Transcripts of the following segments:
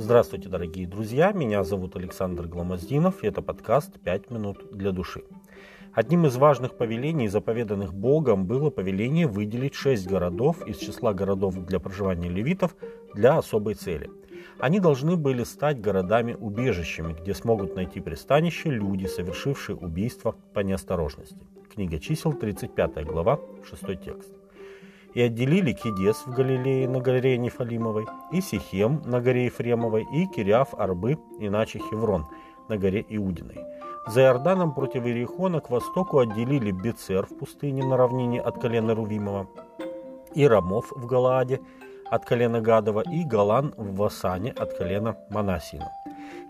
Здравствуйте, дорогие друзья, меня зовут Александр Гламоздинов, и это подкаст «Пять минут для души». Одним из важных повелений, заповеданных Богом, было повеление выделить шесть городов из числа городов для проживания левитов для особой цели. Они должны были стать городами-убежищами, где смогут найти пристанище люди, совершившие убийство по неосторожности. Книга чисел, 35 глава, 6 текст и отделили Кидес в Галилее на горе Нефалимовой, и Сихем на горе Ефремовой, и Кириаф Арбы, иначе Хеврон, на горе Иудиной. За Иорданом против Иерихона к востоку отделили Бецер в пустыне на равнине от колена Рувимова, и Рамов в Галааде от колена Гадова, и Галан в Васане от колена Манасина.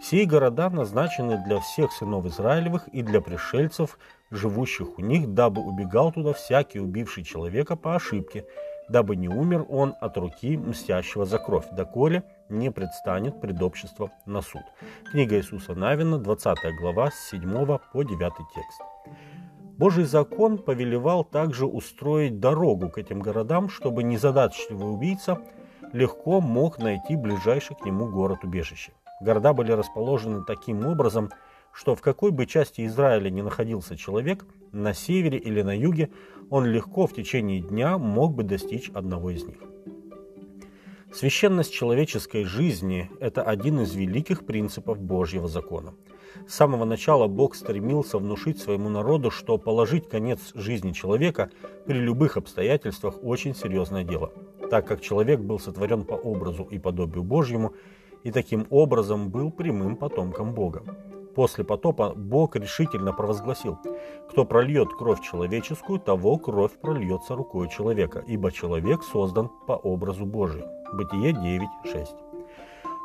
Сей города назначены для всех сынов Израилевых и для пришельцев, живущих у них, дабы убегал туда всякий убивший человека по ошибке, дабы не умер он от руки мстящего за кровь, доколе не предстанет пред обществом на суд. Книга Иисуса Навина, 20 глава, с 7 по 9 текст. Божий закон повелевал также устроить дорогу к этим городам, чтобы незадачливый убийца легко мог найти ближайший к нему город-убежище. Города были расположены таким образом, что в какой бы части Израиля ни находился человек, на севере или на юге, он легко в течение дня мог бы достичь одного из них. Священность человеческой жизни – это один из великих принципов Божьего закона. С самого начала Бог стремился внушить своему народу, что положить конец жизни человека при любых обстоятельствах – очень серьезное дело, так как человек был сотворен по образу и подобию Божьему и таким образом был прямым потомком Бога. После потопа Бог решительно провозгласил, кто прольет кровь человеческую, того кровь прольется рукой человека, ибо человек создан по образу Божию. Бытие 9.6.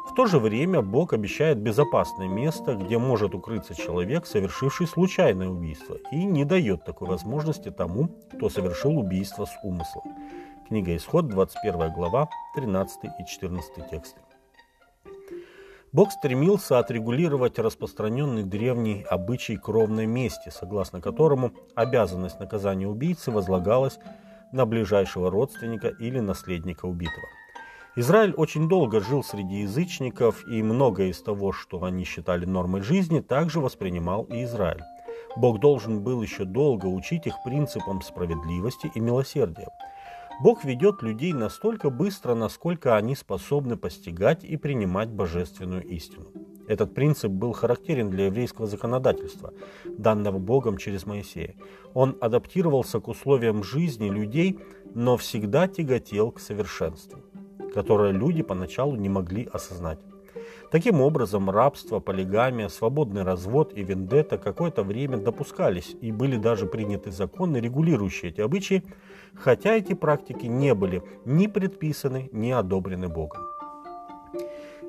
В то же время Бог обещает безопасное место, где может укрыться человек, совершивший случайное убийство, и не дает такой возможности тому, кто совершил убийство с умыслом. Книга Исход, 21 глава, 13 и 14 тексты. Бог стремился отрегулировать распространенный древний обычай кровной мести, согласно которому обязанность наказания убийцы возлагалась на ближайшего родственника или наследника убитого. Израиль очень долго жил среди язычников, и многое из того, что они считали нормой жизни, также воспринимал и Израиль. Бог должен был еще долго учить их принципам справедливости и милосердия – Бог ведет людей настолько быстро, насколько они способны постигать и принимать божественную истину. Этот принцип был характерен для еврейского законодательства, данного Богом через Моисея. Он адаптировался к условиям жизни людей, но всегда тяготел к совершенству, которое люди поначалу не могли осознать. Таким образом, рабство, полигамия, свободный развод и вендетта какое-то время допускались и были даже приняты законы, регулирующие эти обычаи, хотя эти практики не были ни предписаны, ни одобрены Богом.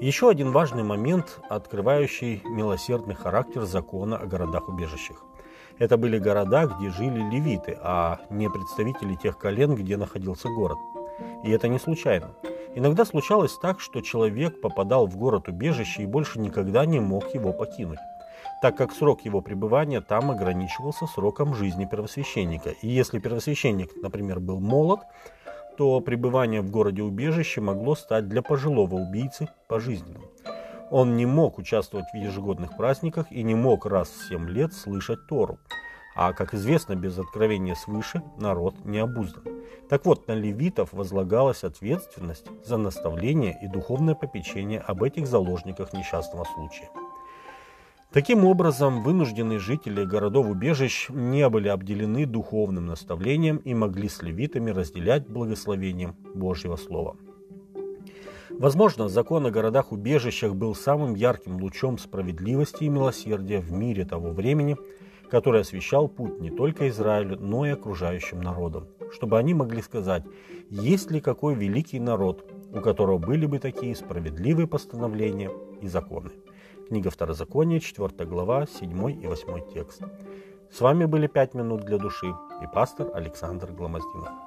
Еще один важный момент, открывающий милосердный характер закона о городах-убежищах. Это были города, где жили левиты, а не представители тех колен, где находился город. И это не случайно. Иногда случалось так, что человек попадал в город-убежище и больше никогда не мог его покинуть, так как срок его пребывания там ограничивался сроком жизни первосвященника. И если первосвященник, например, был молод, то пребывание в городе-убежище могло стать для пожилого убийцы пожизненным. Он не мог участвовать в ежегодных праздниках и не мог раз в 7 лет слышать Тору. А, как известно, без откровения свыше народ не обуздан. Так вот, на левитов возлагалась ответственность за наставление и духовное попечение об этих заложниках несчастного случая. Таким образом, вынужденные жители городов-убежищ не были обделены духовным наставлением и могли с левитами разделять благословением Божьего Слова. Возможно, закон о городах-убежищах был самым ярким лучом справедливости и милосердия в мире того времени – который освещал путь не только Израилю, но и окружающим народам, чтобы они могли сказать, есть ли какой великий народ, у которого были бы такие справедливые постановления и законы. Книга Второзакония, 4 глава, 7 и 8 текст. С вами были «Пять минут для души» и пастор Александр Гломоздинов.